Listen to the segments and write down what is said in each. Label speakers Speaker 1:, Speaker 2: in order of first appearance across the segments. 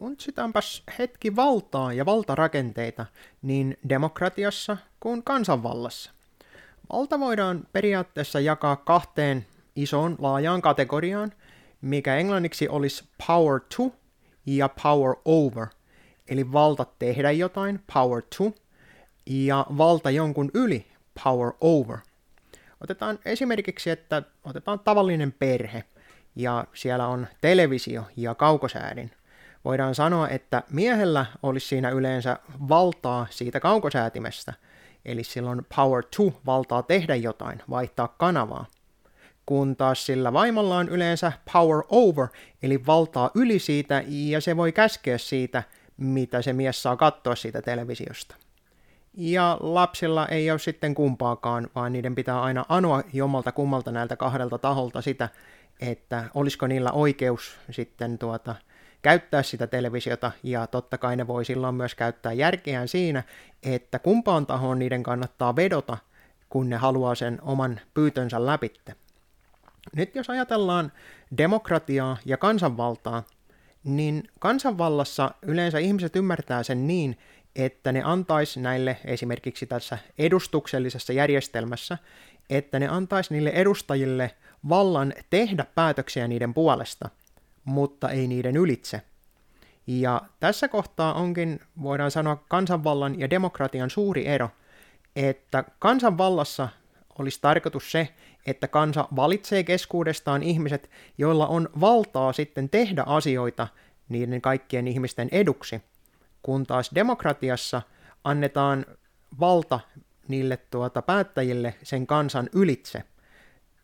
Speaker 1: funtsitaanpas hetki valtaa ja valtarakenteita niin demokratiassa kuin kansanvallassa. Valta voidaan periaatteessa jakaa kahteen isoon laajaan kategoriaan, mikä englanniksi olisi power to ja power over, eli valta tehdä jotain, power to, ja valta jonkun yli, power over. Otetaan esimerkiksi, että otetaan tavallinen perhe, ja siellä on televisio ja kaukosäädin. Voidaan sanoa, että miehellä olisi siinä yleensä valtaa siitä kaukosäätimestä, eli silloin power to valtaa tehdä jotain, vaihtaa kanavaa kun taas sillä vaimolla on yleensä power over, eli valtaa yli siitä, ja se voi käskeä siitä, mitä se mies saa katsoa siitä televisiosta. Ja lapsilla ei ole sitten kumpaakaan, vaan niiden pitää aina anoa jommalta kummalta näiltä kahdelta taholta sitä, että olisiko niillä oikeus sitten tuota, käyttää sitä televisiota, ja totta kai ne voi silloin myös käyttää järkeään siinä, että kumpaan tahoon niiden kannattaa vedota, kun ne haluaa sen oman pyytönsä läpitte. Nyt jos ajatellaan demokratiaa ja kansanvaltaa, niin kansanvallassa yleensä ihmiset ymmärtää sen niin, että ne antaisi näille esimerkiksi tässä edustuksellisessa järjestelmässä, että ne antaisi niille edustajille vallan tehdä päätöksiä niiden puolesta, mutta ei niiden ylitse. Ja tässä kohtaa onkin, voidaan sanoa, kansanvallan ja demokratian suuri ero, että kansanvallassa olisi tarkoitus se, että kansa valitsee keskuudestaan ihmiset, joilla on valtaa sitten tehdä asioita niiden kaikkien ihmisten eduksi, kun taas demokratiassa annetaan valta niille tuota päättäjille sen kansan ylitse.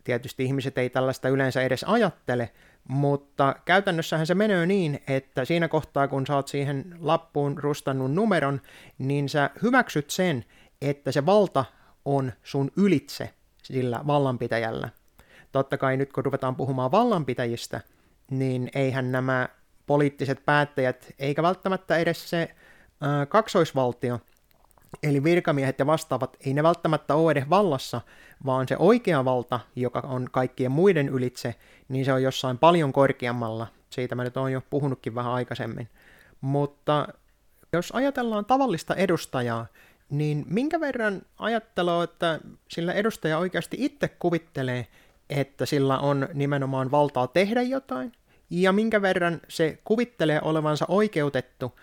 Speaker 1: Tietysti ihmiset ei tällaista yleensä edes ajattele, mutta käytännössähän se menee niin, että siinä kohtaa kun saat siihen lappuun rustannut numeron, niin sä hyväksyt sen, että se valta on sun ylitse sillä vallanpitäjällä. Totta kai nyt kun ruvetaan puhumaan vallanpitäjistä, niin eihän nämä poliittiset päättäjät, eikä välttämättä edes se äh, kaksoisvaltio, eli virkamiehet ja vastaavat, ei ne välttämättä ole edes vallassa, vaan se oikea valta, joka on kaikkien muiden ylitse, niin se on jossain paljon korkeammalla. Siitä mä nyt oon jo puhunutkin vähän aikaisemmin. Mutta jos ajatellaan tavallista edustajaa, niin minkä verran ajattelua, että sillä edustaja oikeasti itse kuvittelee, että sillä on nimenomaan valtaa tehdä jotain, ja minkä verran se kuvittelee olevansa oikeutettu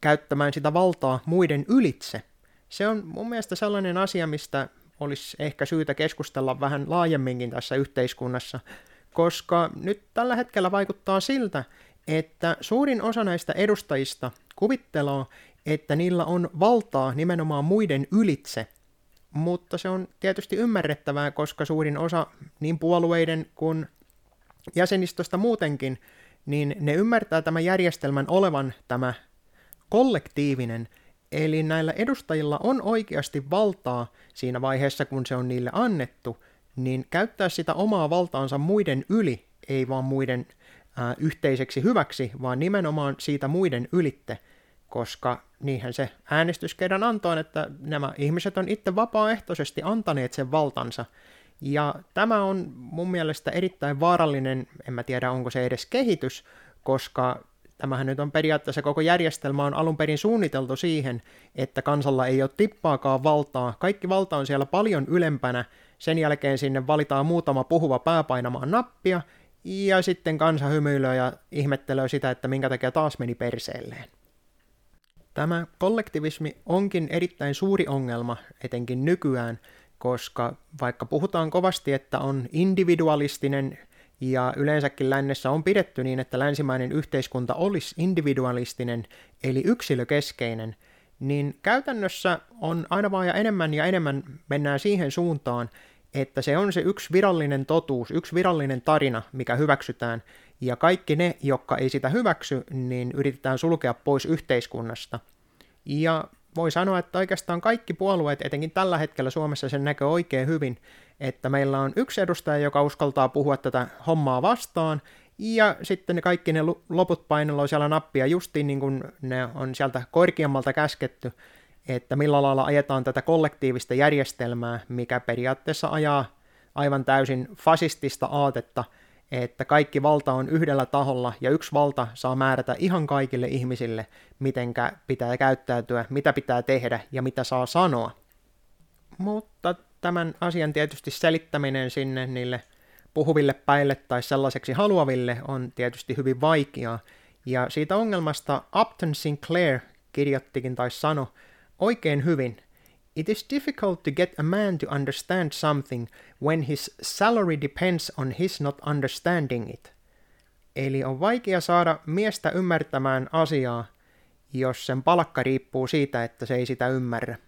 Speaker 1: käyttämään sitä valtaa muiden ylitse. Se on mun mielestä sellainen asia, mistä olisi ehkä syytä keskustella vähän laajemminkin tässä yhteiskunnassa, koska nyt tällä hetkellä vaikuttaa siltä, että suurin osa näistä edustajista kuvittelee, että niillä on valtaa nimenomaan muiden ylitse, mutta se on tietysti ymmärrettävää, koska suurin osa niin puolueiden kuin jäsenistöstä muutenkin, niin ne ymmärtää tämän järjestelmän olevan tämä kollektiivinen, eli näillä edustajilla on oikeasti valtaa siinä vaiheessa, kun se on niille annettu, niin käyttää sitä omaa valtaansa muiden yli, ei vaan muiden ää, yhteiseksi hyväksi, vaan nimenomaan siitä muiden ylitte – koska niinhän se äänestys kerran antoi, että nämä ihmiset on itse vapaaehtoisesti antaneet sen valtansa. Ja tämä on mun mielestä erittäin vaarallinen, en mä tiedä onko se edes kehitys, koska tämähän nyt on periaatteessa koko järjestelmä on alun perin suunniteltu siihen, että kansalla ei ole tippaakaan valtaa. Kaikki valta on siellä paljon ylempänä, sen jälkeen sinne valitaan muutama puhuva pääpainamaan nappia, ja sitten kansa hymyilee ja ihmettelee sitä, että minkä takia taas meni perseelleen. Tämä kollektivismi onkin erittäin suuri ongelma, etenkin nykyään, koska vaikka puhutaan kovasti, että on individualistinen ja yleensäkin lännessä on pidetty niin, että länsimainen yhteiskunta olisi individualistinen, eli yksilökeskeinen, niin käytännössä on aina vaan ja enemmän ja enemmän mennään siihen suuntaan, että se on se yksi virallinen totuus, yksi virallinen tarina, mikä hyväksytään, ja kaikki ne, jotka ei sitä hyväksy, niin yritetään sulkea pois yhteiskunnasta. Ja voi sanoa, että oikeastaan kaikki puolueet, etenkin tällä hetkellä Suomessa sen näkee oikein hyvin, että meillä on yksi edustaja, joka uskaltaa puhua tätä hommaa vastaan, ja sitten ne kaikki ne loput paineloi siellä nappia justiin niin kuin ne on sieltä korkeammalta käsketty, että millä lailla ajetaan tätä kollektiivista järjestelmää, mikä periaatteessa ajaa aivan täysin fasistista aatetta – että kaikki valta on yhdellä taholla ja yksi valta saa määrätä ihan kaikille ihmisille, miten pitää käyttäytyä, mitä pitää tehdä ja mitä saa sanoa. Mutta tämän asian tietysti selittäminen sinne niille puhuville päille tai sellaiseksi haluaville on tietysti hyvin vaikeaa, ja siitä ongelmasta Upton Sinclair kirjoittikin tai sano oikein hyvin. It is difficult to get a man to understand something when his salary depends on his not understanding it. Eli on vaikea saada miestä ymmärtämään asiaa, jos sen palkka riippuu siitä, että se ei sitä ymmärrä.